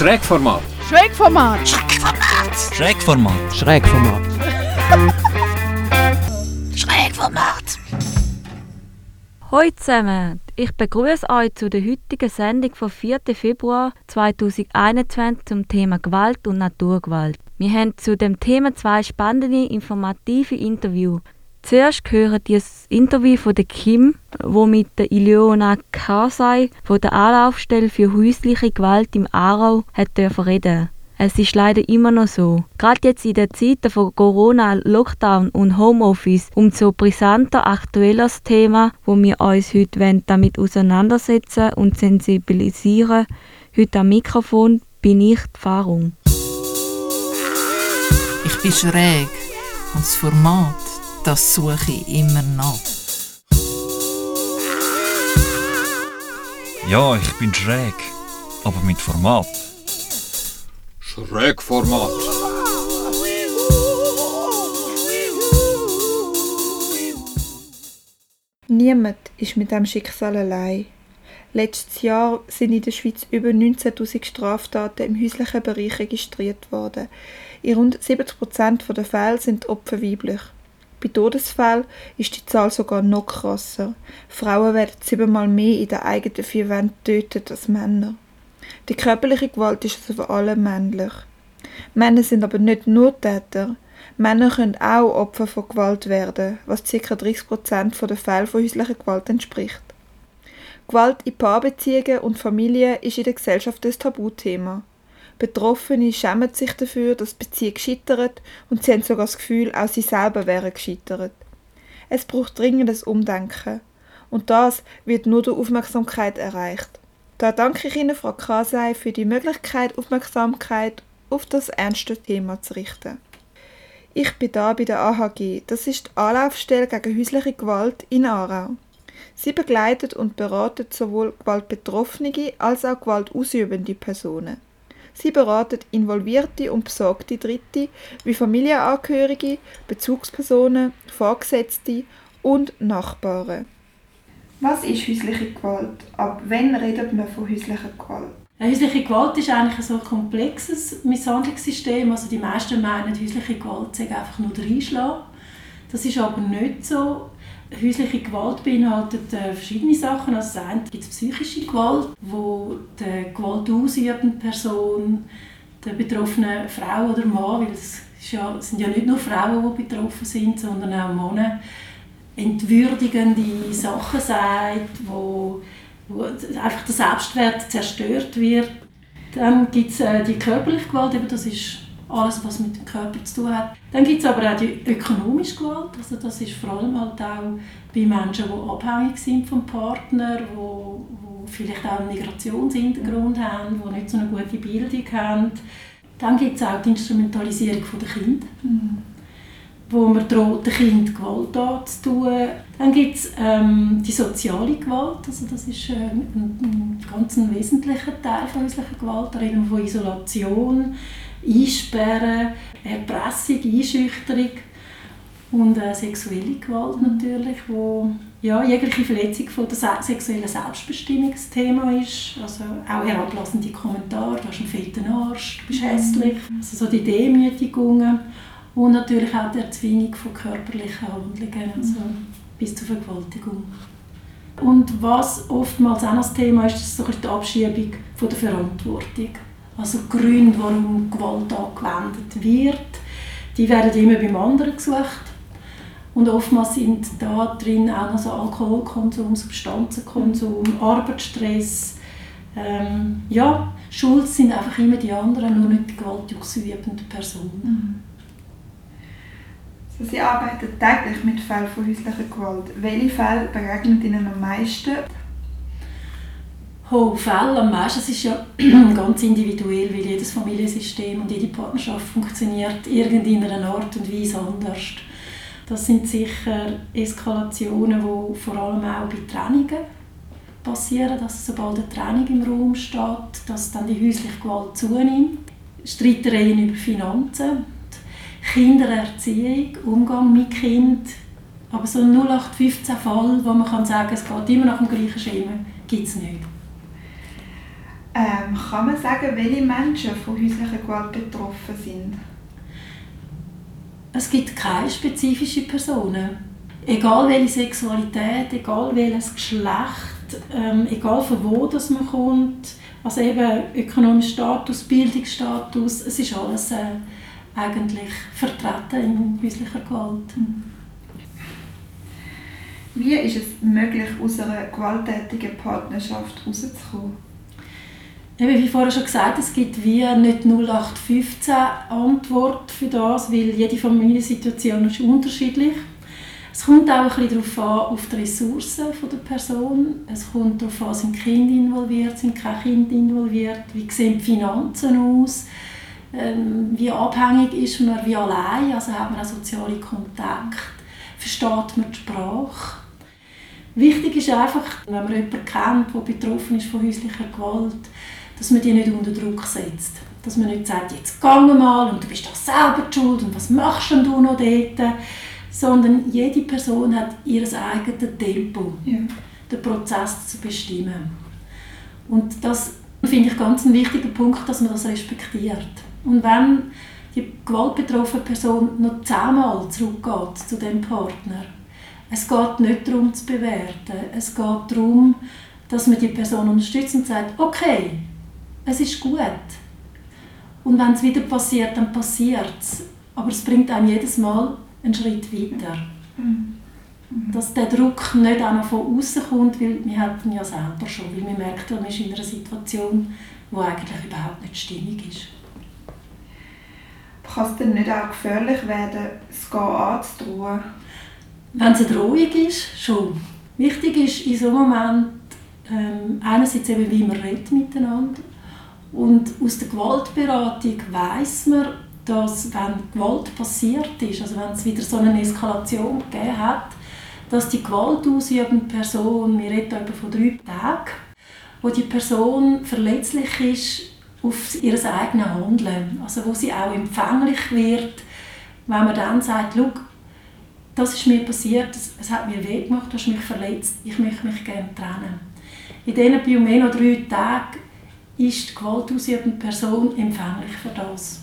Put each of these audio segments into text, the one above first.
Schrägformat. Schrägformat. Schrägformat. Schrägformat. Schrägformat. Hallo zusammen, ich begrüße euch zu der heutigen Sendung vom 4. Februar 2021 zum Thema Gewalt und Naturgewalt. Wir haben zu dem Thema zwei spannende, informative Interviews. Zuerst hören das Interview von der Kim, wo mit der Ileona Karsai von der Anlaufstelle für häusliche Gewalt im Aarau hat reden. Es ist leider immer noch so. Gerade jetzt in den Zeiten von Corona, Lockdown und Homeoffice umso brisanter aktueller das Thema, wo wir uns heute damit auseinandersetzen und sensibilisieren. Heute am Mikrofon bin ich die Fahrung. Ich bin schräg und das Format das suche ich immer noch. Ja, ich bin schräg, aber mit Format. Schrägformat. Niemand ist mit dem Schicksal allein. Letztes Jahr sind in der Schweiz über 19.000 Straftaten im häuslichen Bereich registriert worden. In rund 70 Prozent der Fälle sind die Opfer weiblich. Bei Todesfällen ist die Zahl sogar noch krasser. Frauen werden siebenmal mehr in den eigenen vier Wänden getötet als Männer. Die körperliche Gewalt ist also vor allem männlich. Männer sind aber nicht nur Täter. Männer können auch Opfer von Gewalt werden, was ca. 30% der Fälle von häuslicher Gewalt entspricht. Gewalt in Paarbeziehungen und Familien ist in der Gesellschaft ein Tabuthema. Betroffene schämen sich dafür, dass die Beziehung scheitert und sie haben sogar das Gefühl, auch sie selber wären gescheitert. Es braucht dringendes Umdenken. Und das wird nur durch Aufmerksamkeit erreicht. Da danke ich Ihnen, Frau Kasei, für die Möglichkeit, Aufmerksamkeit auf das ernste Thema zu richten. Ich bin da bei der AHG. Das ist die Anlaufstelle gegen häusliche Gewalt in Aarau. Sie begleitet und beratet sowohl Gewaltbetroffene als auch gewaltausübende Personen. Sie beraten involvierte und besorgte Dritte wie Familienangehörige, Bezugspersonen, Vorgesetzte und Nachbarn. Was ist häusliche Gewalt? Ab wann redet man von häuslicher Gewalt? Häusliche Gewalt ist eigentlich so ein komplexes Misshandlungssystem. Also die meisten meinen, häusliche Gewalt sei einfach nur der Einschlag. Das ist aber nicht so. Häusliche Gewalt beinhaltet äh, verschiedene Sachen. Also das eine gibt psychische Gewalt, wo die Gewalt ausübende Person, der betroffene Frau oder Mann, weil es, ja, es sind ja nicht nur Frauen, die betroffen sind, sondern auch Männer, entwürdigende Sachen sagt, wo, wo einfach der Selbstwert zerstört wird. Dann gibt es äh, die körperliche Gewalt, eben das ist alles, was mit dem Körper zu tun hat. Dann gibt es aber auch die ökonomische Gewalt. Also das ist vor allem halt auch bei Menschen, die abhängig sind vom Partner, die, die vielleicht auch einen Migrationshintergrund haben, die nicht so eine gute Bildung haben. Dann gibt es auch die Instrumentalisierung der Kinder. Mhm wo man droht, dem Kind Gewalt anzutun. Dann gibt es ähm, die soziale Gewalt, also das ist äh, ein, ein ganz wesentlicher Teil von häuslicher Gewalt. Da reden wir von Isolation, Einsperren, Erpressung, Einschüchterung und äh, sexuelle Gewalt natürlich, wo ja, jegliche Verletzung von der sexuellen Selbstbestimmung das Thema ist. Also auch herablassende Kommentare, du hast einen fetten Arsch, du bist mhm. hässlich. Also so die Demütigungen und natürlich auch die Erzwingung von körperlichen Handlungen, also bis zur Vergewaltigung. Und was oftmals auch noch das Thema ist, ist so die Abschiebung von der Verantwortung. Also Gründe, warum Gewalt angewendet wird, die werden immer beim anderen gesucht. Und oftmals sind da drin auch noch so Alkoholkonsum, Substanzenkonsum, Arbeitsstress. Ähm, ja, Schuld sind einfach immer die anderen, nur nicht die gewaltausübenden Personen. Mhm. Sie arbeiten täglich mit Fällen von häuslicher Gewalt. Welche Fälle begegnen Ihnen am meisten? Fälle am meisten. Es ist ja ganz individuell, weil jedes Familiensystem und jede Partnerschaft funktioniert in einer Art und Weise anders. Das sind sicher Eskalationen, die vor allem auch bei Trennungen passieren, dass sobald eine Trennung im Raum steht, dass dann die häusliche Gewalt zunimmt. Streitereien über Finanzen, Kindererziehung, Umgang mit Kind. Aber so ein 0815 Fall, wo man kann sagen, es geht immer nach dem gleichen Schema, gibt es nicht. Ähm, kann man sagen, welche Menschen von häuslicher Gewalt betroffen sind? Es gibt keine spezifischen Personen. Egal welche Sexualität, egal welches Geschlecht, ähm, egal von wo das man kommt, also eben ökonomischer Status, Bildungsstatus, es ist alles äh, eigentlich vertreten in häuslicher Gewalt. Wie ist es möglich, aus einer gewalttätigen Partnerschaft rauszukommen? Eben, wie vorher schon gesagt, es gibt wie nicht 0815 Antwort für das, weil jede Familiensituation ist unterschiedlich. Es kommt auch ein bisschen darauf an, auf die Ressourcen der Person. Es kommt darauf an, sind Kinder involviert, sind keine Kinder involviert, wie sehen die Finanzen aus, ähm, wie abhängig ist man, wie allein, also hat man auch soziale Kontakte, versteht man die Sprache. Wichtig ist einfach, wenn man jemanden kennt, der betroffen ist von häuslicher Gewalt, dass man die nicht unter Druck setzt. Dass man nicht sagt, jetzt geh mal und du bist doch selber schuld und was machst denn du noch dort? Sondern jede Person hat ihr eigenes Tempo, Ja. den Prozess zu bestimmen. Und das finde ich ganz ein wichtiger Punkt, dass man das respektiert. Und wenn die gewaltbetroffene Person noch zehnmal zurückgeht zu dem Partner, es geht nicht darum zu bewerten, es geht darum, dass man die Person unterstützt und sagt, okay, es ist gut. Und wenn es wieder passiert, dann passiert es. Aber es bringt einem jedes Mal einen Schritt weiter. Dass der Druck nicht auch noch von außen kommt, weil wir ihn ja selber schon, weil man merkt, man ist in einer Situation, die eigentlich überhaupt nicht stimmig ist. Kann es denn nicht auch gefährlich werden, es gehen anzudrohen? Wenn es eine Drohung ist, schon. Wichtig ist in so einem Moment ähm, einerseits eben, wie man redet miteinander und aus der Gewaltberatung weiß man, dass wenn Gewalt passiert ist, also wenn es wieder so eine Eskalation gegeben hat, dass die gewaltausübende Person, wir reden etwa von drei Tagen, wo die Person verletzlich ist auf ihr eigenes Handeln, also wo sie auch empfänglich wird, wenn man dann sagt, «Schau, das ist mir passiert, es, es hat mir weh gemacht, du hast mich verletzt, ich möchte mich gerne trennen. In diesen Biomeno drei Tagen ist die gewaltausübende Person empfänglich für das.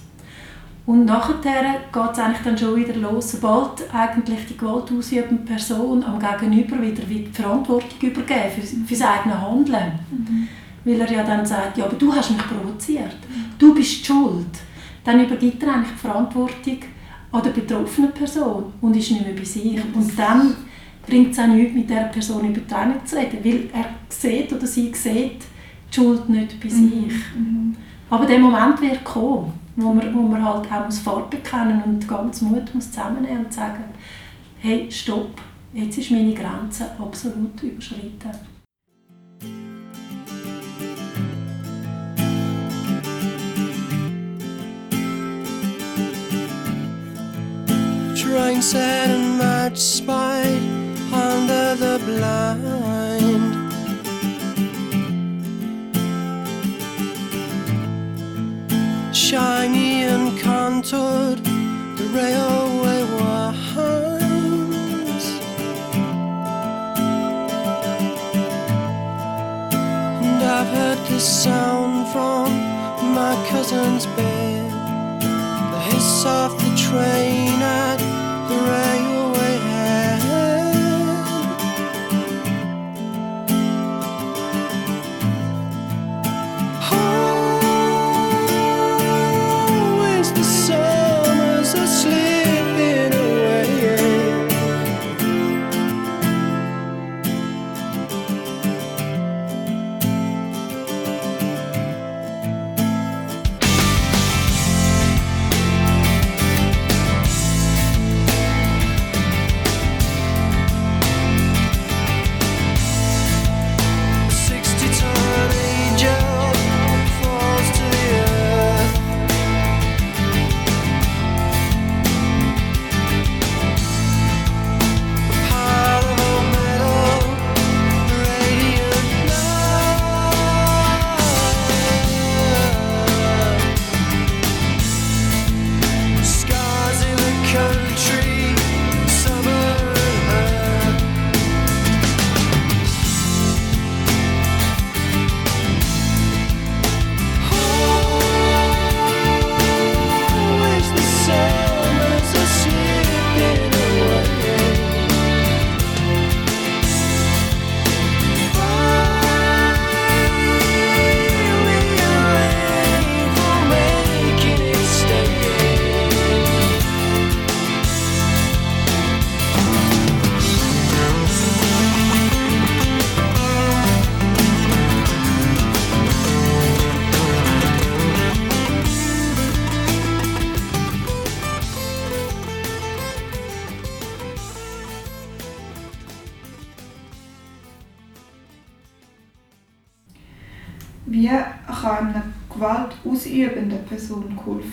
Und nachher geht es eigentlich dann schon wieder los, sobald eigentlich die gewaltausübende Person am Gegenüber wieder die Verantwortung übergeben für, für sein eigenes Handeln. Weil er ja dann sagt, ja, aber du hast mich provoziert, du bist schuld. Dann übergibt er eigentlich die Verantwortung an der betroffenen Person und ist nicht mehr bei sich. Und dann bringt es auch nichts, mit dieser Person über die Trennung zu reden, weil er sieht oder sie sieht die Schuld nicht bei sich. Aber der Moment wird kommen, wo man, wo man halt auch muss und ganz Mut muss zusammennehmen und sagen, hey, stopp, jetzt ist meine Grenze absolut überschritten. Trying sad and much spite under the blind. Shiny and contoured, the railway winds. And I've heard this sound from my cousin's bed. The hiss of the train at the railway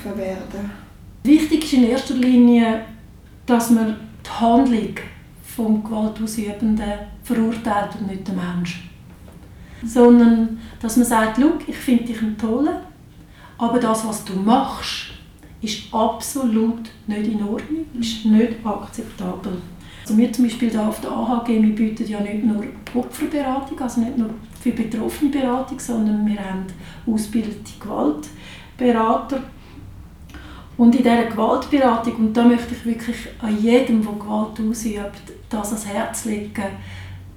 Geholfen werden? Wichtig ist in erster Linie, dass man die Handlung vom Gewaltausübenden verurteilt und nicht den Menschen. Sondern, dass man sagt, ich finde dich ein Toller, aber das, was du machst, ist absolut nicht in Ordnung, ist nicht akzeptabel. Also wir zum Beispiel hier auf der AHG, wir bieten ja nicht nur Opferberatung, also nicht nur für betroffene Beratung, sondern wir haben ausgebildete Gewaltberater. Und in dieser Gewaltberatung, und da möchte ich wirklich an jedem, der Gewalt ausübt, das ans Herz legen,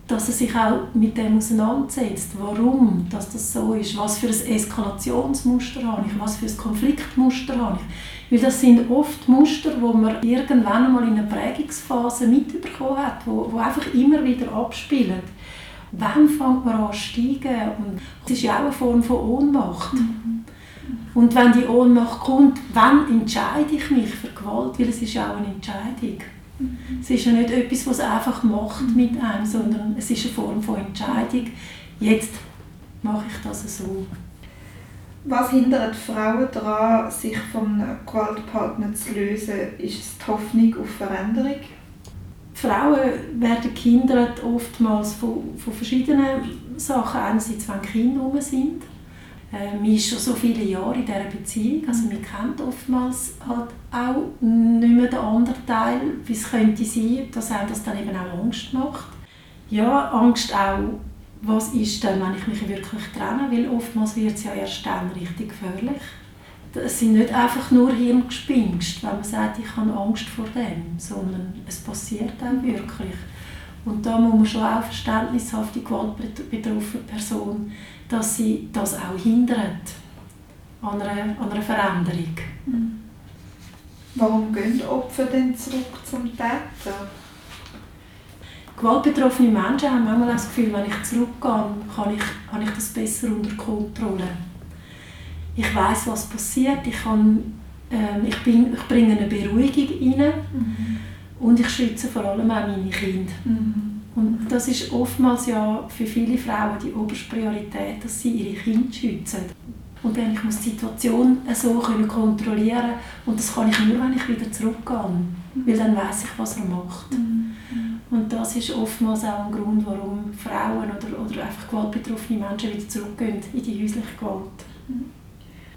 dass er sich auch mit dem auseinandersetzt, warum dass das so ist, was für ein Eskalationsmuster habe ich, was für ein Konfliktmuster habe ich. Weil das sind oft Muster, wo man irgendwann einmal in einer Prägungsphase mitbekommen hat, wo, wo einfach immer wieder abspielen. Wann fängt man an zu steigen? Und das ist ja auch eine Form von Ohnmacht. Mhm. Und wenn die Ohnmacht kommt, wann entscheide ich mich für Gewalt? Weil es ist ja auch eine Entscheidung. Es ist ja nicht etwas, was einfach macht mit einem, sondern es ist eine Form von Entscheidung. Jetzt mache ich das so. Was hindert Frauen daran, sich vom Gewaltpartner zu lösen? Ist es die Hoffnung auf Veränderung? Frauen werden gehindert oftmals von, von verschiedenen Sachen. Einerseits, wenn Kinder rum sind äh, man ist schon so viele Jahre in dieser Beziehung, also man kennt oftmals halt auch nicht mehr den anderen Teil, wie es könnte sein, dass einem das dann eben auch Angst macht. Ja, Angst auch, was ist dann, wenn ich mich wirklich trenne, weil oftmals wird es ja erst dann richtig gefährlich. Es sind nicht einfach nur Hirngespinst, wenn man sagt, ich habe Angst vor dem, sondern es passiert auch wirklich. Und da muss man schon auch Verständnis haben, die gewaltbetroffene Person, dass sie das auch hindert an einer, an einer Veränderung. Mhm. Warum gehen Opfer denn zurück zum Täter? Gewaltbetroffene Menschen haben manchmal das Gefühl, wenn ich zurückgehe, kann ich, habe ich das besser unter Kontrolle. Ich weiß, was passiert, ich, kann, äh, ich, bin, ich bringe eine Beruhigung rein mhm. und ich schütze vor allem auch meine Kinder. Mhm. Und das ist oftmals ja für viele Frauen die oberste Priorität, dass sie ihre Kinder schützen. Und dann ich muss die Situation so können kontrollieren und das kann ich nur, wenn ich wieder zurückgehe, weil dann weiß ich, was er macht. Mhm. Und das ist oftmals auch ein Grund, warum Frauen oder, oder einfach gewaltbetroffene Menschen wieder zurückgehen in die häusliche Gewalt.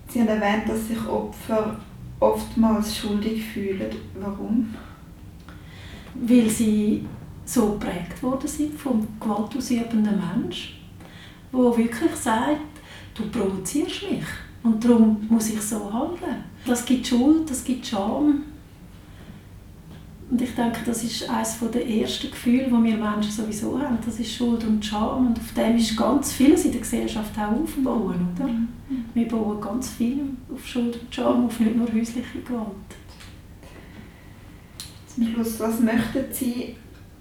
Sie haben erwähnt, dass sich Opfer oftmals schuldig fühlen. Warum? Weil sie so geprägt worden sind vom gewaltausübenden Mensch, der wirklich sagt, du provozierst mich und darum muss ich so handeln. Das gibt Schuld, das gibt Scham. Und ich denke, das ist eines der ersten Gefühle, die wir Menschen sowieso haben. Das ist Schuld und Scham. Und auf dem ist ganz vieles in der Gesellschaft auch aufbauen. Oder? Mhm. Wir bauen ganz viel auf Schuld und Scham, auf nicht nur häusliche Gewalt. Zum Schluss, was möchten Sie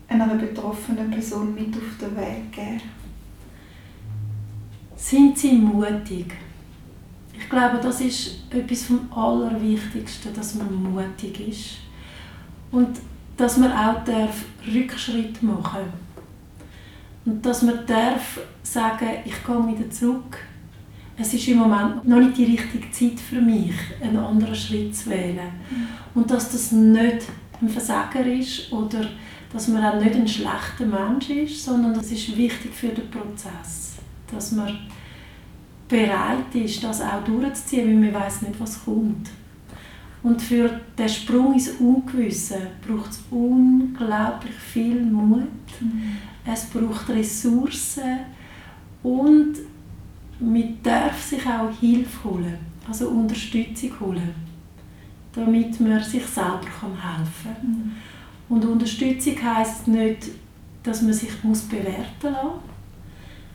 einer betroffenen Person mit auf den Weg geben? Sind sie mutig? Ich glaube, das ist etwas vom Allerwichtigsten, dass man mutig ist. Und dass man auch darf Rückschritt machen Und dass man darf sagen, ich gehe wieder zurück. Es ist im Moment noch nicht die richtige Zeit für mich, einen anderen Schritt zu wählen. Und dass das nicht ein Versager ist oder dass man auch nicht ein schlechter Mensch ist, sondern das ist wichtig für den Prozess. Dass man bereit ist, das auch durchzuziehen, weil man weiß nicht, was kommt. Und für den Sprung ins Ungewisse braucht es unglaublich viel Mut. Mhm. Es braucht Ressourcen und man darf sich auch Hilfe holen, also Unterstützung holen, damit man sich selber helfen kann. Mhm. Und Unterstützung heißt nicht, dass man sich muss bewerten muss,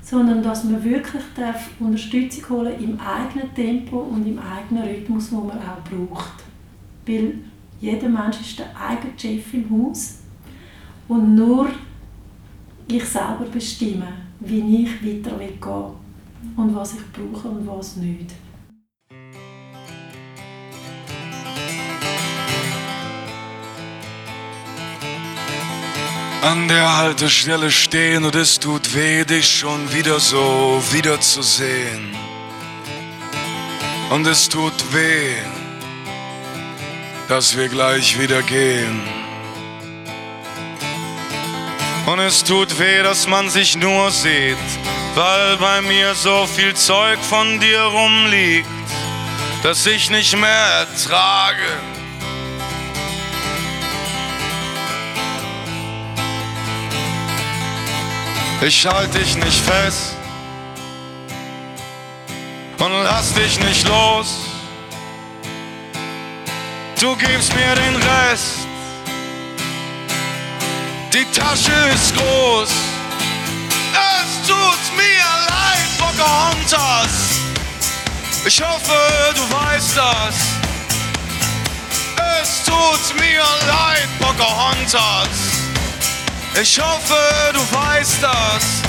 sondern dass man wirklich darf Unterstützung holen im eigenen Tempo und im eigenen Rhythmus, den man auch braucht. Weil jeder Mensch ist der eigene Chef im Haus und nur ich selber bestimme, wie ich weiter gehen will und was ich brauche und was nicht. An der Haltestelle stehen und es tut weh, dich schon wieder so wiederzusehen. Und es tut weh, dass wir gleich wieder gehen. Und es tut weh, dass man sich nur sieht, weil bei mir so viel Zeug von dir rumliegt, dass ich nicht mehr ertrage. Ich halte dich nicht fest und lass dich nicht los. Du gibst mir den Rest. Die Tasche ist groß. Es tut mir leid, Pocahontas. Ich hoffe, du weißt das. Es tut mir leid, Pocahontas. Ich hoffe, du weißt das.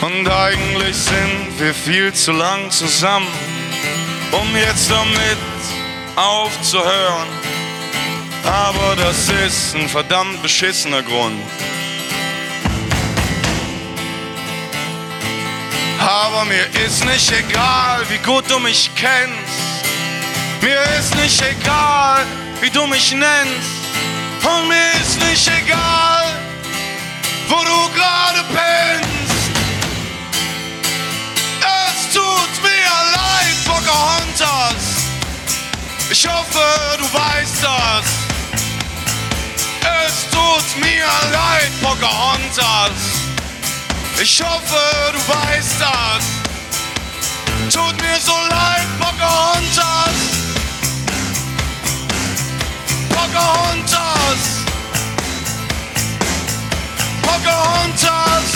Und eigentlich sind wir viel zu lang zusammen, um jetzt damit aufzuhören. Aber das ist ein verdammt beschissener Grund. Aber mir ist nicht egal, wie gut du mich kennst. Mir ist nicht egal, wie du mich nennst. Und mir ist nicht egal, wo du gerade pennst. Es tut mir leid, Pocahontas. Ich hoffe, du weißt das. Tut mir leid, Pocahontas. Ich hoffe, du weißt das. Tut mir so leid, Pocahontas. Pocahontas. Pocahontas.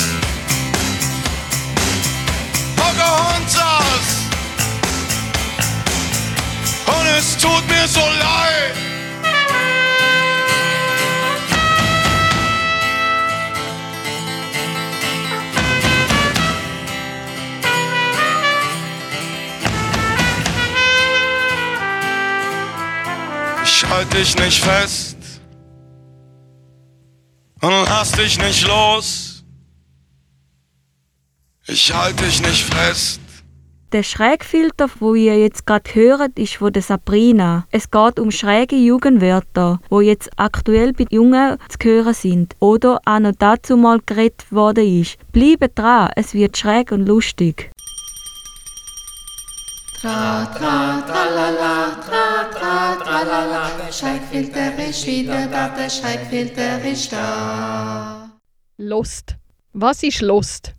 Pocahontas. Und es tut mir so leid. Ich halte dich nicht fest und lass dich nicht los. Ich halte dich nicht fest. Der Schrägfilter, wo ihr jetzt gerade hört, ist von der Sabrina. Es geht um schräge Jugendwörter, wo jetzt aktuell bei Jungen zu hören sind oder auch noch dazu mal geredet worden ist. Bleibe dran, es wird schräg und lustig. Tra, tra, tralala, tra, tra, tralala. Der Schreckfilter ist wieder da, der Schreckfilter ist da. Lost. Was ist Lost?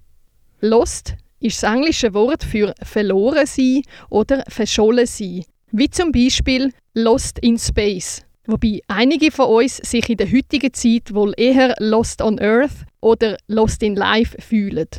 Lost ist das englische Wort für verloren sein oder verschollen sein. Wie zum Beispiel Lost in Space. Wobei einige von uns sich in der heutigen Zeit wohl eher Lost on Earth oder Lost in Life fühlen.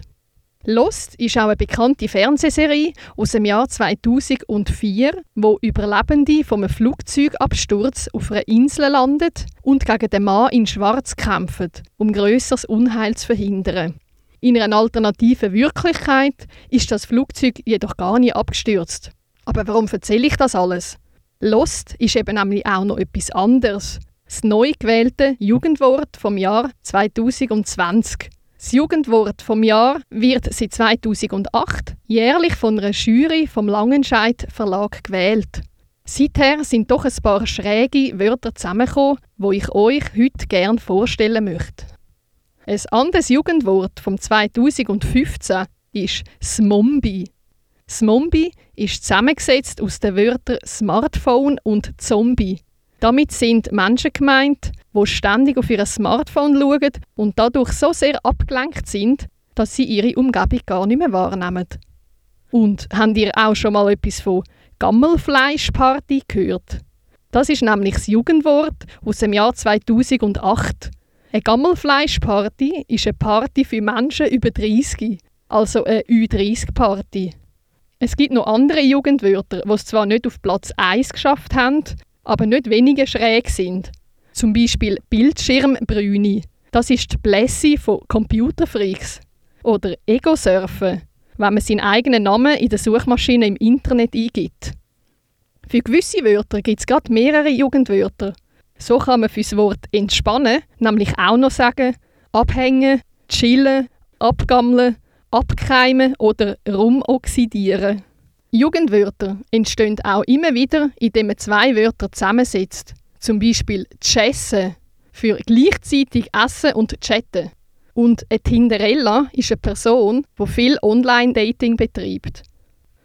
Lost ist auch eine bekannte Fernsehserie aus dem Jahr 2004, wo Überlebende einem Flugzeugabsturz auf einer Insel landen und gegen den Mann in Schwarz kämpfen, um größeres Unheil zu verhindern. In einer alternativen Wirklichkeit ist das Flugzeug jedoch gar nicht abgestürzt. Aber warum erzähle ich das alles? Lost ist eben nämlich auch noch etwas anderes. Das neu gewählte Jugendwort vom Jahr 2020. Das Jugendwort vom Jahr wird seit 2008 jährlich von einer Jury vom Langenscheidt Verlag gewählt. Seither sind doch ein paar schräge Wörter zusammengekommen, wo ich euch heute gerne vorstellen möchte. Ein anderes Jugendwort vom 2015 ist Smombi. Smombi ist zusammengesetzt aus den Wörtern Smartphone und Zombie. Damit sind Menschen gemeint, die ständig auf ihr Smartphone schauen und dadurch so sehr abgelenkt sind, dass sie ihre Umgebung gar nicht mehr wahrnehmen. Und habt ihr auch schon mal etwas von Gammelfleischparty gehört? Das ist nämlich das Jugendwort aus dem Jahr 2008. Eine Gammelfleischparty ist eine Party für Menschen über 30, also eine Ü30-Party. Es gibt noch andere Jugendwörter, die es zwar nicht auf Platz 1 geschafft haben, aber nicht weniger schräg sind. Zum Beispiel Bildschirmbrüni. Das ist die Blässe von Computerfreaks. Oder Ego-Surfen. wenn man seinen eigenen Namen in der Suchmaschine im Internet eingibt. Für gewisse Wörter gibt es gerade mehrere Jugendwörter. So kann man für das Wort entspannen nämlich auch noch sagen abhängen, chillen, abgammeln, abkeimen oder rumoxidieren. Jugendwörter entstehen auch immer wieder, indem man zwei Wörter zusammensetzt. Zum Beispiel «chessen» für gleichzeitig essen und chatten. Und eine Tinderella ist eine Person, die viel Online-Dating betreibt.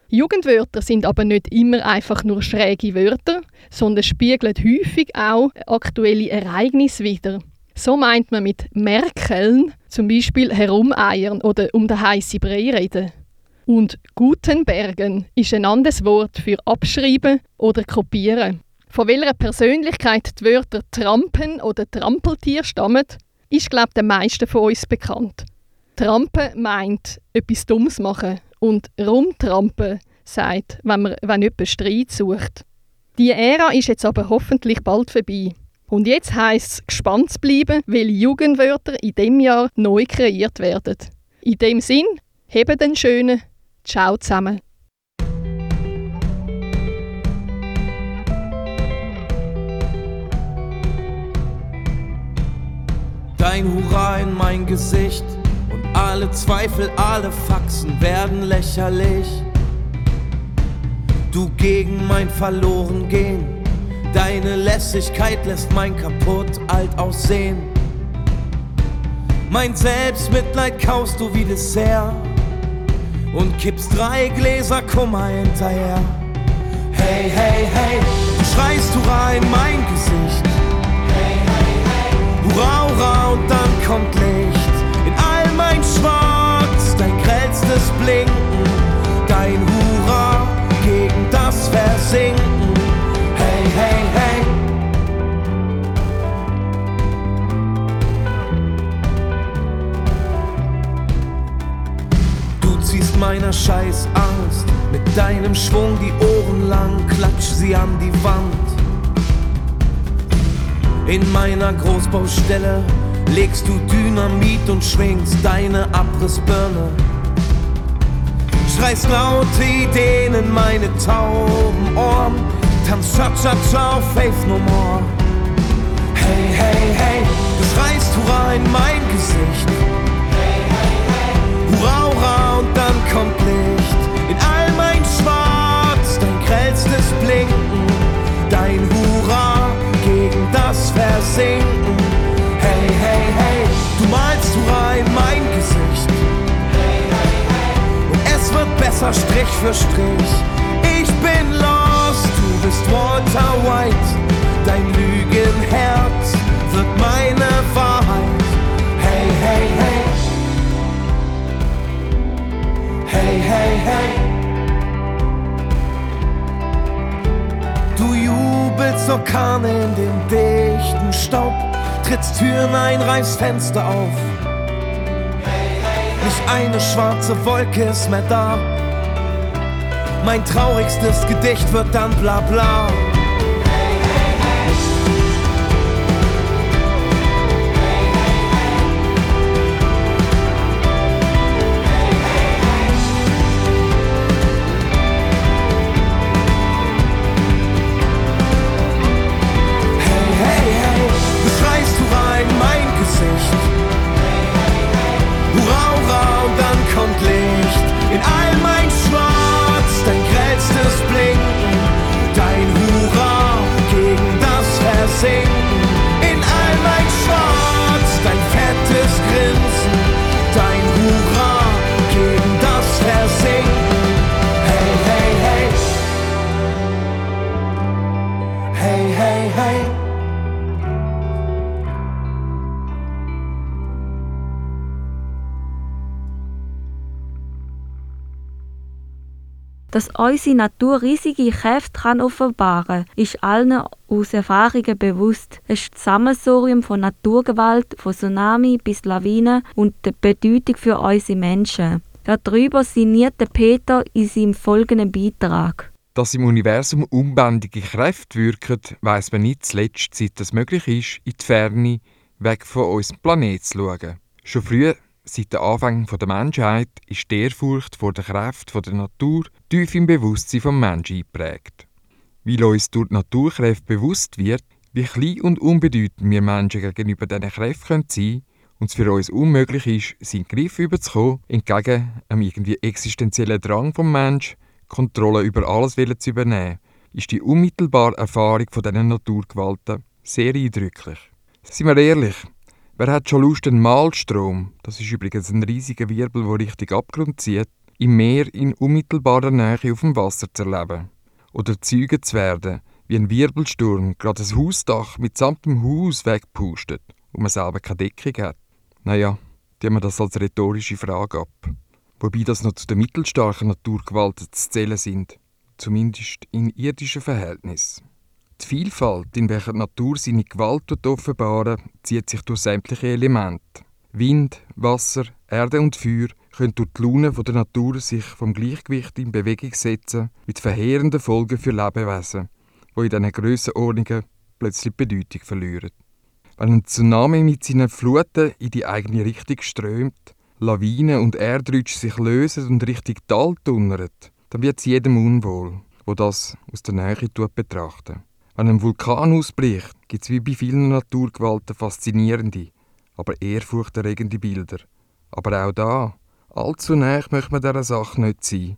Jugendwörter sind aber nicht immer einfach nur schräge Wörter, sondern spiegeln häufig auch aktuelle Ereignisse wider. So meint man mit Merkeln zum Beispiel herumeiern oder um den heißen Brei reden. Und Gutenbergen ist ein anderes Wort für abschreiben oder kopieren. Von welcher Persönlichkeit die Wörter Trampen oder Trampeltier stammen, ist, glaube ich, den meisten von uns bekannt. Trampen meint etwas Dummes machen und rumtrampen sagt, wenn man wenn jemand Streit sucht. Die Ära ist jetzt aber hoffentlich bald vorbei. Und jetzt heisst es, gespannt zu bleiben, welche Jugendwörter in diesem Jahr neu kreiert werden. In dem Sinn, heben den schönen. Ciao zusammen. Dein Hurra in mein Gesicht und alle Zweifel, alle Faxen werden lächerlich. Du gegen mein Verlorengehen, deine Lässigkeit lässt mein kaputt alt aussehen. Mein Selbstmitleid kaust du wie Dessert und kippst drei Gläser Kummer hinterher. Hey, hey, hey, du schreist Hurra in mein Gesicht. Hurra, hurra und dann kommt Licht in all mein Schwarz, dein grellstes Blinken, dein Hurra gegen das Versinken. Hey, hey, hey. Meiner Scheißangst mit deinem Schwung die Ohren lang, klatsch sie an die Wand. In meiner Großbaustelle legst du Dynamit und schwingst deine Abrissbirne. Schreist laute Ideen in meine tauben Ohren, tanzt Cha-Cha-Cha auf Faith No More. Hey, hey, hey, du schreist Hurra in mein Gesicht. Hurra, hurra und dann kommt Licht in all mein Schwarz, dein grellstes Blinken, dein Hurra gegen das Versinken. Hey, hey, hey, du malst Hurra in mein Gesicht. Und es wird besser Strich für Strich. Ich bin lost, du bist Walter White. Dein Lügenherz wird meine Wahrheit. Hey, hey, hey. Hey, hey, hey. Du jubelst Orkane in dem dichten Staub, trittst Türen ein, reißt Fenster auf. Nicht eine schwarze Wolke ist mehr da. Mein traurigstes Gedicht wird dann bla bla. Dass unsere Natur riesige Kräfte kann offenbaren ist allen aus Erfahrungen bewusst. Es ist das Sammelsurium von Naturgewalt, von Tsunami bis Lawinen und die Bedeutung für unsere Menschen. Darüber sinniert der Peter in seinem folgenden Beitrag. Dass im Universum unbändige Kräfte wirken, weiss man nicht zuletzt, seit es möglich ist, in die Ferne, weg von unserem Planeten zu schauen. Schon früh Seit den Anfängen der Menschheit ist die Ehrfurcht vor der Kraft der Natur tief im Bewusstsein des Menschen eingeprägt. Weil uns durch die Naturkräfte bewusst wird, wie klein und unbedeutend wir Menschen gegenüber diesen Kräften sein können und es für uns unmöglich ist, seinen Griff überzukommen, entgegen einem irgendwie existenziellen Drang vom Menschen, Kontrolle über alles zu übernehmen, ist die unmittelbare Erfahrung von diesen Naturgewalten sehr eindrücklich. Seien wir ehrlich, wer hat schon Lust, einen Malstrom, das ist übrigens ein riesiger Wirbel, der Richtung Abgrund zieht, im Meer in unmittelbarer Nähe auf dem Wasser zu erleben? Oder Zeuge zu werden, wie ein Wirbelsturm gerade das Hausdach mitsamt dem Haus wegpustet und man selber keine Deckung hat? Naja, tun wir das als rhetorische Frage ab. Wobei das noch zu den mittelstarken Naturgewalten zu zählen sind, zumindest in irdischen Verhältnissen. Die Vielfalt, in welcher die Natur seine Gewalt offenbaren zieht sich durch sämtliche Elemente. Wind, Wasser, Erde und Feuer können durch die Laune der Natur sich vom Gleichgewicht in Bewegung setzen, mit verheerenden Folgen für Lebewesen, die in diesen Grössenordnungen plötzlich Bedeutung verlieren. Wenn ein Tsunami mit seinen Fluten in die eigene Richtung strömt, Lawinen und Erdrutsch sich lösen und Richtung Tal tunnern, dann wird es jedem unwohl, wo das aus der Nähe betrachtet. Wenn ein Vulkan ausbricht, gibt es wie bei vielen Naturgewalten faszinierende, aber ehrfurchterregende Bilder. Aber auch da, allzu nah möchte man dieser Sache nicht sein.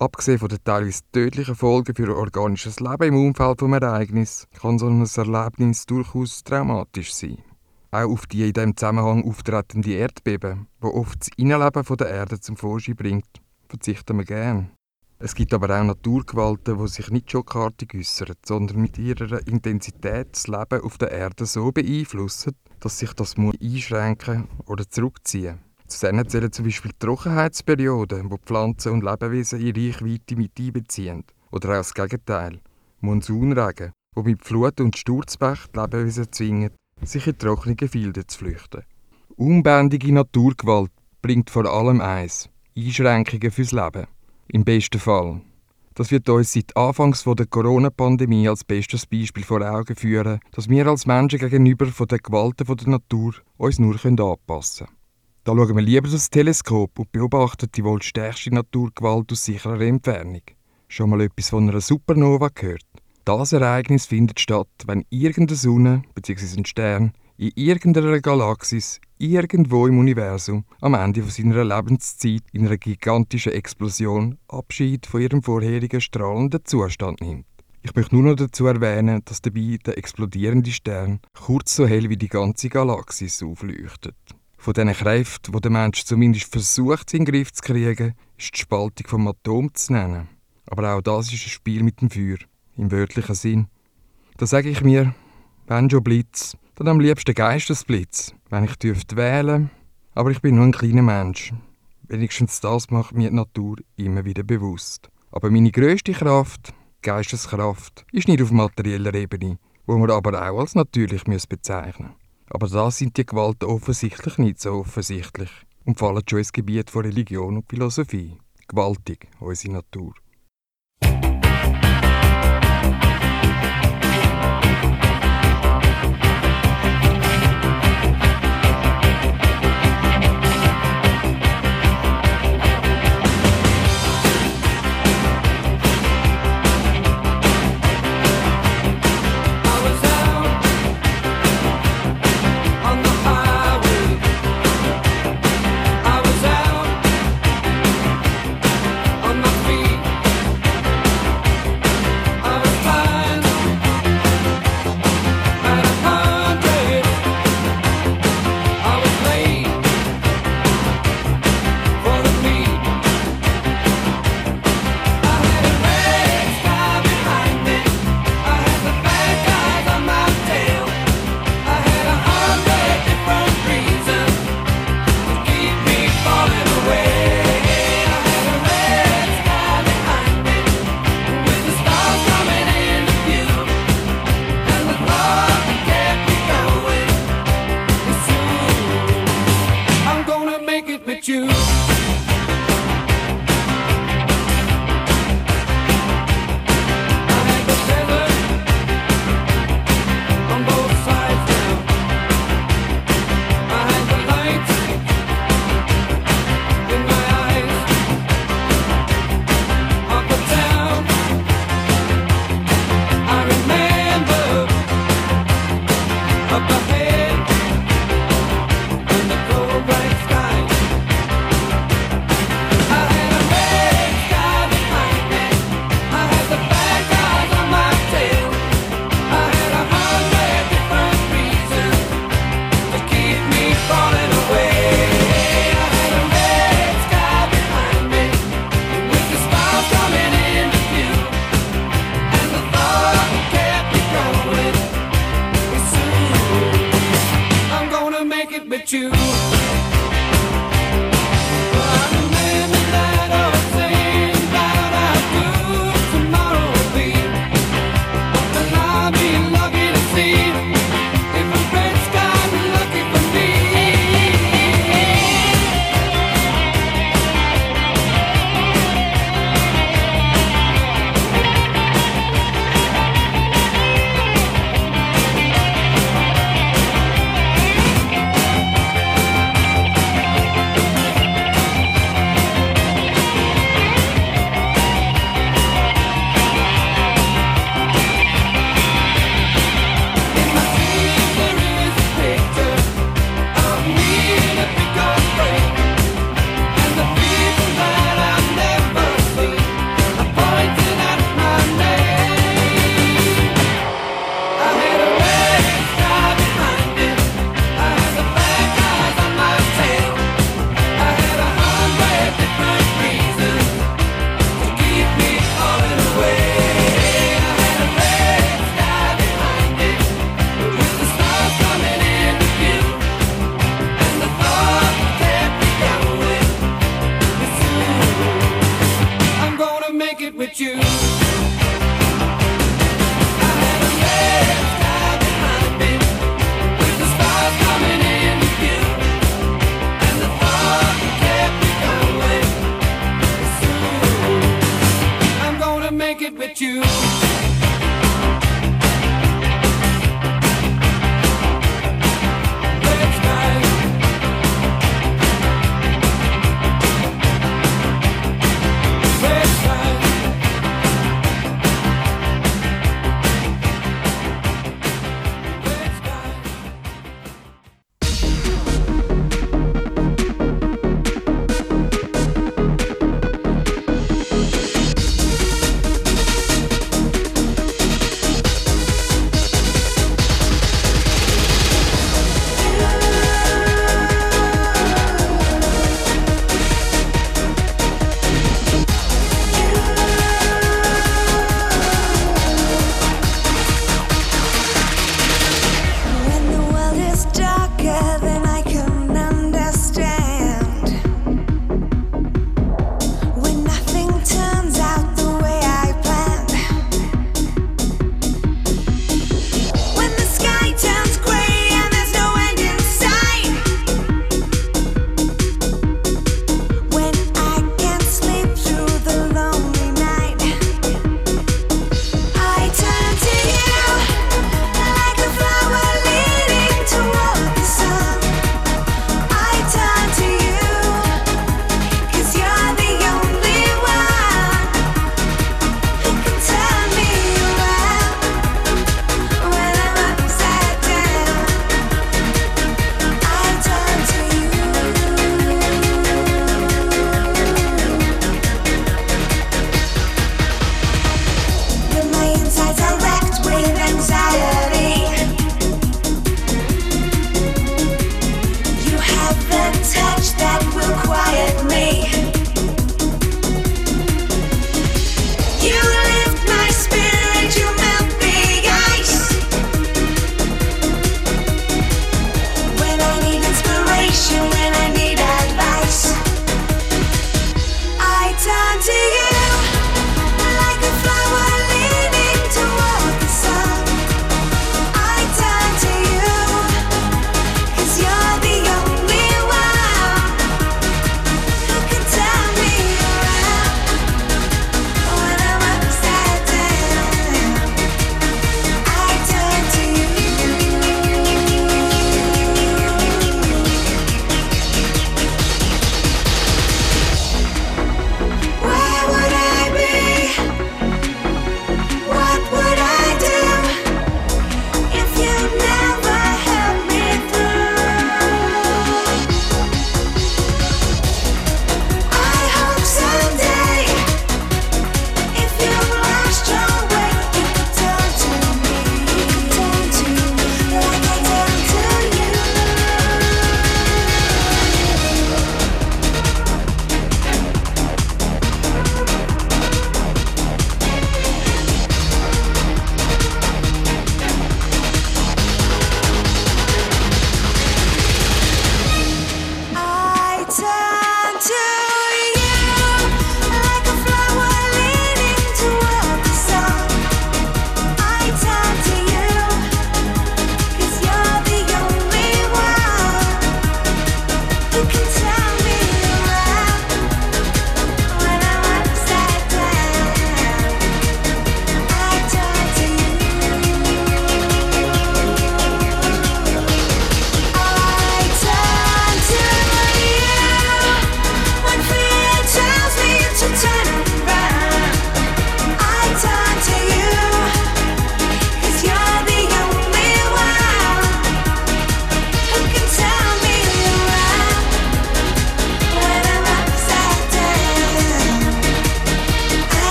Abgesehen von den teilweise tödlichen Folgen für organisches Leben im Umfeld des Ereignisses kann so ein Erlebnis durchaus traumatisch sein. Auch auf die in diesem Zusammenhang auftretende Erdbeben, wo oft das Innenleben der Erde zum Vorschein bringt, verzichten wir gern. Es gibt aber auch Naturgewalten, die sich nicht schockartig äußern, sondern mit ihrer Intensität das Leben auf der Erde so beeinflussen, dass sich das muss einschränken oder zurückziehen Zu denen zählen zum Beispiel Trockenheitsperioden, wo Pflanzen und Lebewesen in Reichweite mit einbeziehen. Oder auch das Gegenteil, Monsunregen, wo mit Flut und Sturzbach die Lebewesen zwingen, sich in trockene Gefilde zu flüchten. Unbändige Naturgewalt bringt vor allem eins: Einschränkungen fürs Leben. Im besten Fall. Das wird uns seit Anfangs der Corona-Pandemie als bestes Beispiel vor Augen führen, dass wir als Menschen gegenüber von den Gewalten der Natur uns nur anpassen können. Da schauen wir lieber das Teleskop und beobachten die wohl stärkste Naturgewalt aus sicherer Entfernung. Schon mal etwas von einer Supernova gehört? Das Ereignis findet statt, wenn irgendeine Sonne bzw. ein Stern in irgendeiner Galaxis irgendwo im Universum am Ende von seiner Lebenszeit in einer gigantischen Explosion Abschied von ihrem vorherigen strahlenden Zustand nimmt. Ich möchte nur noch dazu erwähnen, dass dabei der explodierende Stern kurz so hell wie die ganze Galaxis aufleuchtet. Von diesen Kräften, die der Mensch zumindest versucht, in den Griff zu kriegen, ist die Spaltung vom Atom zu nennen. Aber auch das ist ein Spiel mit dem Feuer im wörtlichen Sinn. Da sage ich mir, wenn schon Blitz, dann am liebsten Geistesblitz, wenn ich dürfte wählen. Aber ich bin nur ein kleiner Mensch. Wenigstens das macht mir die Natur immer wieder bewusst. Aber meine grösste Kraft, Geisteskraft, ist nicht auf materieller Ebene, wo man aber auch als natürlich bezeichnen muss. Aber da sind die Gewalten offensichtlich nicht so offensichtlich und fallen schon ins Gebiet von Religion und Philosophie. Gewaltig, unsere Natur.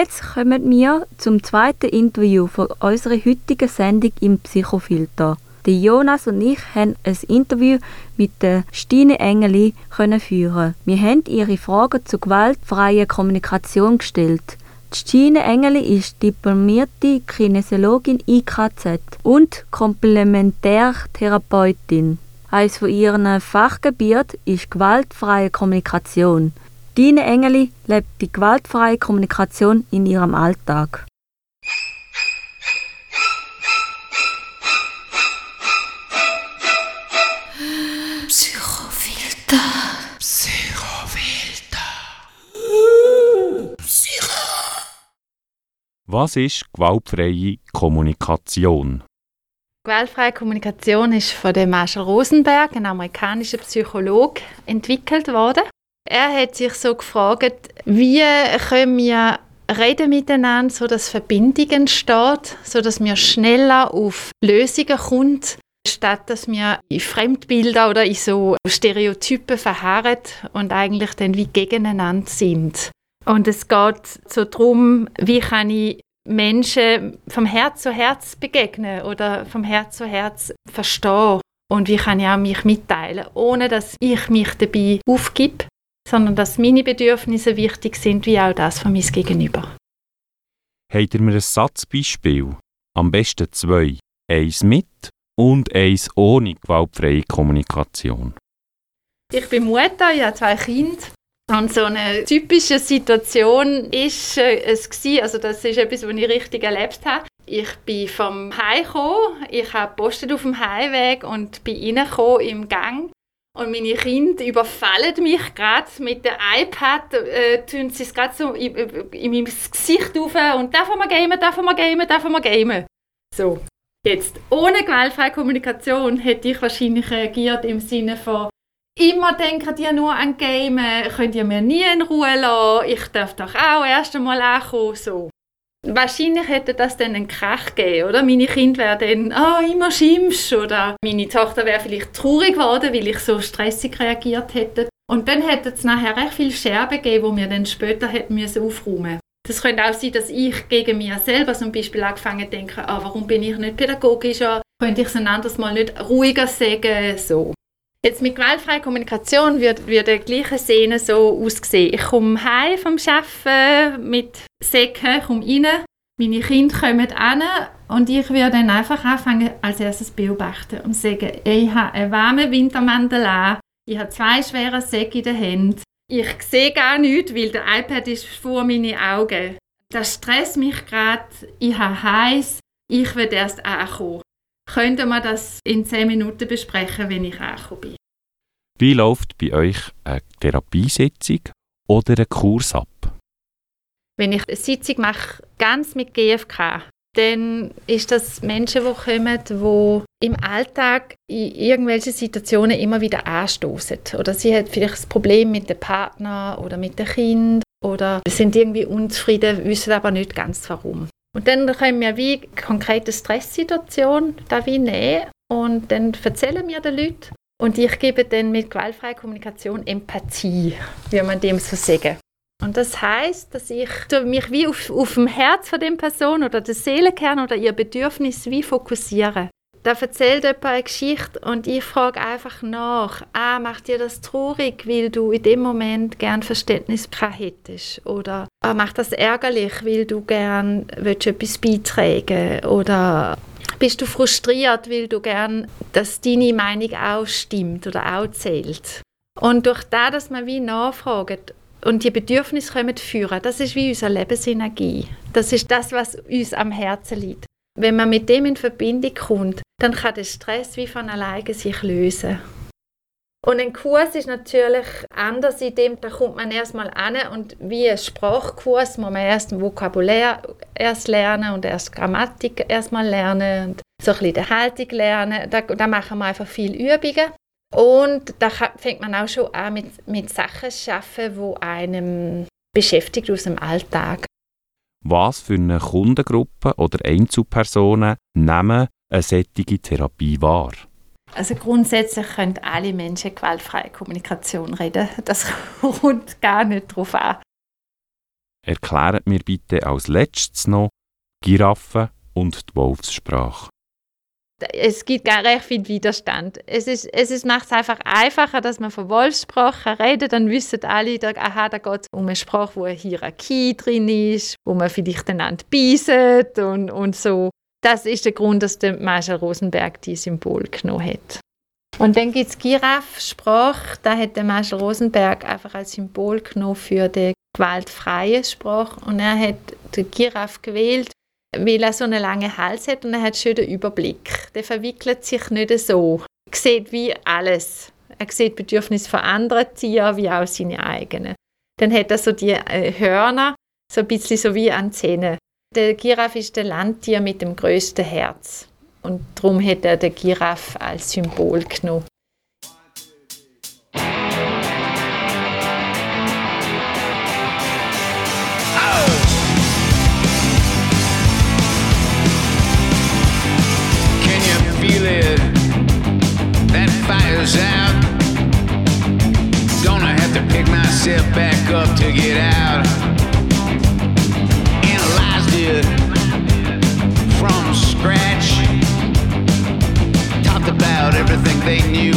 Jetzt kommen wir zum zweiten Interview von unserer heutigen Sendung im Psychofilter. Jonas und ich haben ein Interview mit der Stine Engeli führen. Wir haben ihre Fragen zur gewaltfreien Kommunikation gestellt. Die Stine Engeli ist diplomierte Kinesiologin IKZ und Komplementärtherapeutin. Eines von ihren Fachgebieten ist gewaltfreie Kommunikation. Dine Engeli lebt die gewaltfreie Kommunikation in ihrem Alltag. Psychofilter. Was ist gewaltfreie Kommunikation? Gewaltfreie Kommunikation ist von dem Marshall Rosenberg, einem amerikanischen Psychologe, entwickelt worden. Er hat sich so gefragt, wie können wir reden miteinander, so dass Verbindung entsteht, so dass wir schneller auf Lösungen kommen, statt dass wir in Fremdbilder oder in so Stereotypen verharren und eigentlich dann wie gegeneinander sind. Und es geht so darum, wie kann ich Menschen vom Herz zu Herz begegnen oder vom Herz zu Herz verstehen und wie kann ich auch mich mitteilen, ohne dass ich mich dabei aufgib, sondern dass meine Bedürfnisse wichtig sind, wie auch das von meinem Gegenüber. Habt ihr mir ein Satzbeispiel? Am besten zwei. Eins mit und eins ohne gewaltfreie Kommunikation. Ich bin Mutter, ich habe zwei Kinder. Und so eine typische Situation ist äh, es gewesen, also das ist etwas, was ich richtig erlebt habe. Ich bin vom Heim gekommen, ich habe postet auf dem Heimweg und bin reingekommen im Gang und meine Kinder überfallen mich gerade mit dem iPad, äh, tun sie es gerade so in, in meinem Gesicht auf und darf man gamen, darf man gamen, darf man gamen. So. Jetzt, ohne gewaltfreie Kommunikation hätte ich wahrscheinlich reagiert im Sinne von Immer denken die nur an Gamen, könnt ihr mir nie in Ruhe lassen, ich darf doch auch erst einmal ankommen, so. Wahrscheinlich hätte das dann einen Krach gegeben, oder? Meine Kinder wären dann, ah, oh, immer schimpfst, oder meine Tochter wäre vielleicht traurig geworden, weil ich so stressig reagiert hätte. Und dann hätte es nachher recht viele Scherben gegeben, die wir dann später hätten müssen aufräumen Das könnte auch sein, dass ich gegen mich selber zum Beispiel angefangen zu denken, ah, warum bin ich nicht pädagogischer? Könnte ich es ein anderes Mal nicht ruhiger sagen? So. Jetzt mit gewaltfreier Kommunikation würde, würde die gleiche Szene so aussehen. Ich komme heim vom Arbeiten mit Säcken, komme rein, meine Kinder kommen an und ich würde dann einfach anfangen, als erstes beobachten und sagen, ich habe einen warmen Wintermantel an, ich habe zwei schwere Säcke in den Händen, ich sehe gar nichts, weil der iPad ist vor meinen Augen. Das stresst mich gerade, ich habe heiß, ich will erst ankommen könnten wir das in 10 Minuten besprechen, wenn ich angekommen bin. Wie läuft bei euch eine Therapiesitzung oder ein Kurs ab? Wenn ich eine Sitzung mache, ganz mit GFK, dann ist das Menschen, die kommen, die im Alltag in irgendwelchen Situationen immer wieder anstoßen. Oder sie hat vielleicht ein Problem mit dem Partner oder mit dem Kind oder sind irgendwie unzufrieden, wissen aber nicht ganz warum. Und dann können wir wie konkrete Stresssituation da wie nehmen und dann erzählen wir den Leuten und ich gebe dann mit gewaltfreier Kommunikation Empathie, wie man dem so sagen. Und das heißt, dass ich mich wie auf, auf dem Herz von der Person oder der Seelenkern oder ihr Bedürfnis wie fokussiere. Da erzählt jemand eine Geschichte und ich frage einfach nach, ah, macht dir das traurig, weil du in dem Moment gern Verständnis hättest? Oder ah, macht das ärgerlich, weil du gern etwas beitragen Oder bist du frustriert, weil du gern, dass deine Meinung auch stimmt oder auch zählt? Und durch das, dass man wie nachfragt und die Bedürfnisse können führen, das ist wie unsere Lebensenergie. Das ist das, was uns am Herzen liegt. Wenn man mit dem in Verbindung kommt, dann kann der Stress wie von alleine sich lösen. Und ein Kurs ist natürlich anders, in dem da kommt man erstmal an und wie ein Sprachkurs muss man erst ein Vokabular erst lernen und erst Grammatik erstmal lernen und so ein bisschen die Haltung lernen. Da, da machen wir einfach viele Übungen. Und da fängt man auch schon an mit, mit Sachen zu arbeiten, die einem beschäftigt aus dem Alltag. Was für eine Kundengruppe oder Einzelpersonen nehmen eine solche Therapie wahr? Also grundsätzlich können alle Menschen gewaltfreie Kommunikation reden. Das kommt gar nicht darauf an. erklärt mir bitte als letztes noch Giraffe und die Wolfssprache. Es gibt gar recht viel Widerstand. Es, ist, es ist, macht es einfach einfacher, dass man von Wolfssprache redet, dann wissen alle, da, aha, da geht es um eine Sprache, wo eine Hierarchie drin ist, wo man vielleicht einander beißt und, und so. Das ist der Grund, dass der Marshall Rosenberg die Symbol genommen hat. Und dann gibt es Giraffe-Sprache, da hat der Marshall Rosenberg einfach als Symbol genommen für die gewaltfreie Sprache. Und er hat den Giraffe gewählt, weil er so einen langen Hals hat und er hat schön den Überblick. Der verwickelt sich nicht so. Er sieht wie alles. Er sieht Bedürfnisse von anderen Tieren wie auch seine eigenen. Dann hat er so die äh, Hörner, so ein bisschen so wie an Zähne. Der Giraffe ist der Landtier mit dem größten Herz. Und darum hat er den Giraffe als Symbol genommen. Pick myself back up to get out. Analyzed it from scratch. Talked about everything they knew,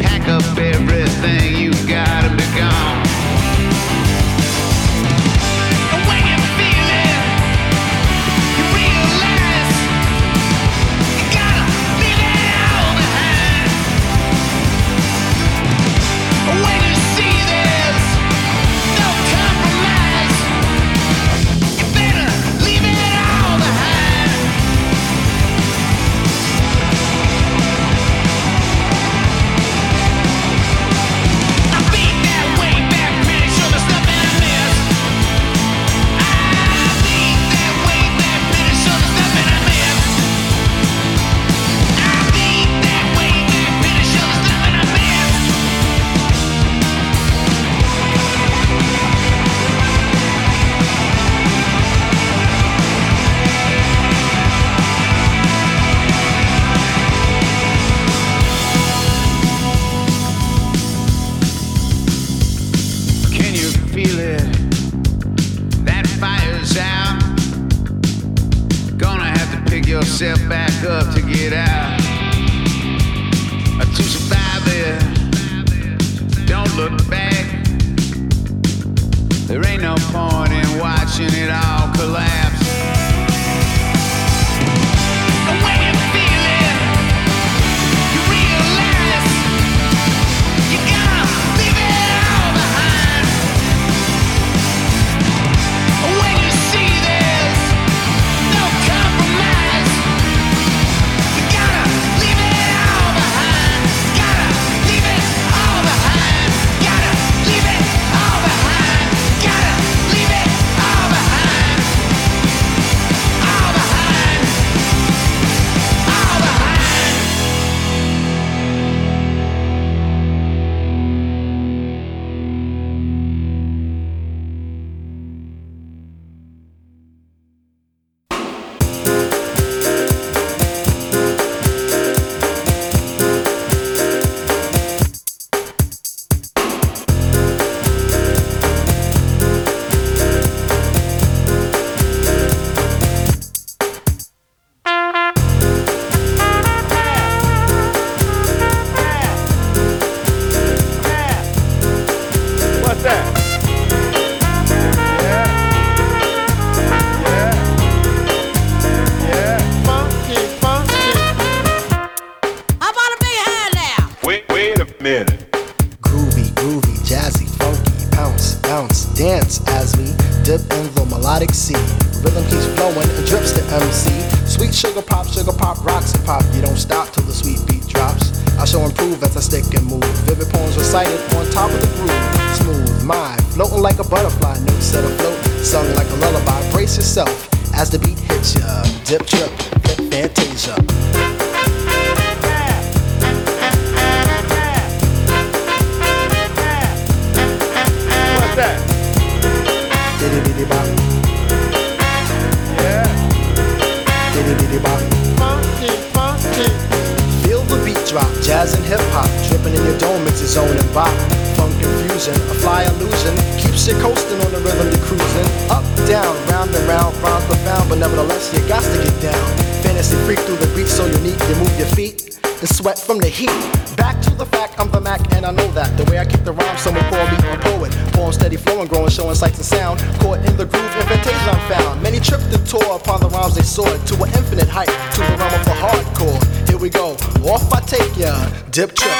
Pack up everything you got and be gone. dip check.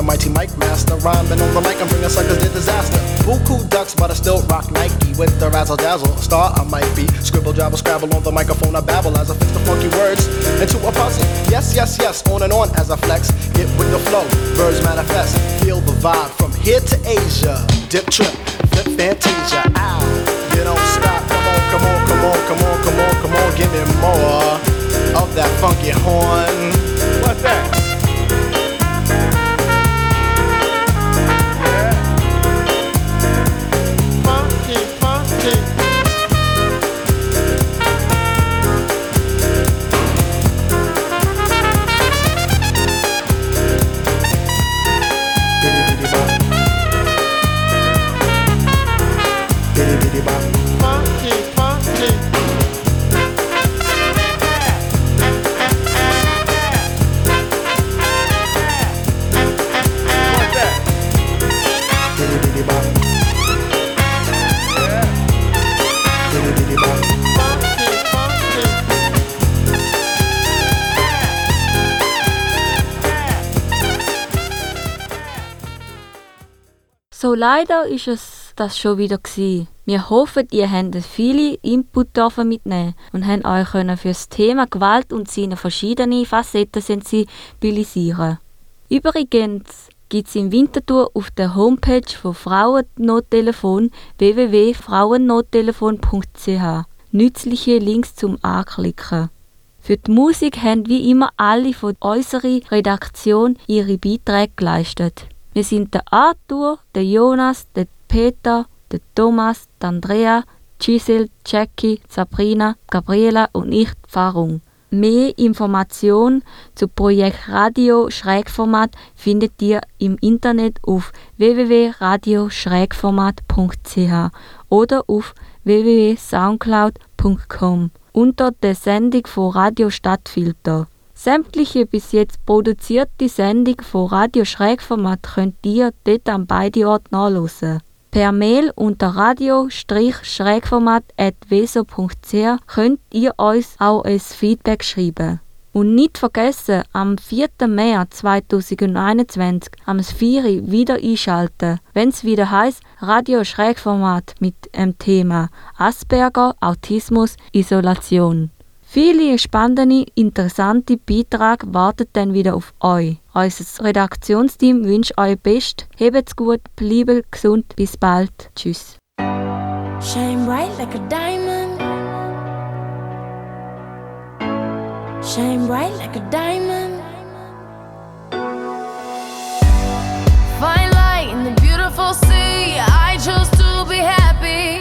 The mighty mic master. Rhyming on the mic, I'm bringing suckers to disaster. Buku ducks, but I still rock Nike with the razzle dazzle. Star I might be. Scribble, jabble, scrabble on the microphone. So leider ist es das schon wieder gsi. Wir hoffen, ihr habt viele Input mitnehmen und habt euch für das Thema Gewalt und seine verschiedenen Facetten sensibilisieren. Übrigens gibt es im Winterthur auf der Homepage von Frauennottelefon www.frauennottelefon.ch nützliche Links zum Anklicken. Für die Musik haben wie immer alle von unserer Redaktion ihre Beiträge geleistet. Wir sind der Arthur, der Jonas, der Peter, der Thomas, der Andrea, Giselle, Jackie, Sabrina, Gabriela und ich, Farung. Mehr Informationen zu Projekt Radio Schrägformat findet ihr im Internet auf www.radioschrägformat.ch oder auf www.soundcloud.com unter der Sendung von Radio Stadtfilter. Sämtliche bis jetzt produzierte Sendungen von Radio Schrägformat könnt ihr dort an beiden Orten nachhören. Per Mail unter radio-schrägformat.weso.ch könnt ihr uns auch ein Feedback schreiben. Und nicht vergessen, am 4. März 2021 am 4. Uhr wieder einschalten, wenn es wieder heißt Radio Schrägformat mit dem Thema Asperger, Autismus, Isolation. Viele spannende, interessante Beiträge warten dann wieder auf euch. Unser Redaktionsteam wünscht euch best. Hebt's gut, bleibt gesund, bis bald. Tschüss. Shine bright like a diamond. Shine bright like a diamond. Fine light in the beautiful sea. I chose to be happy.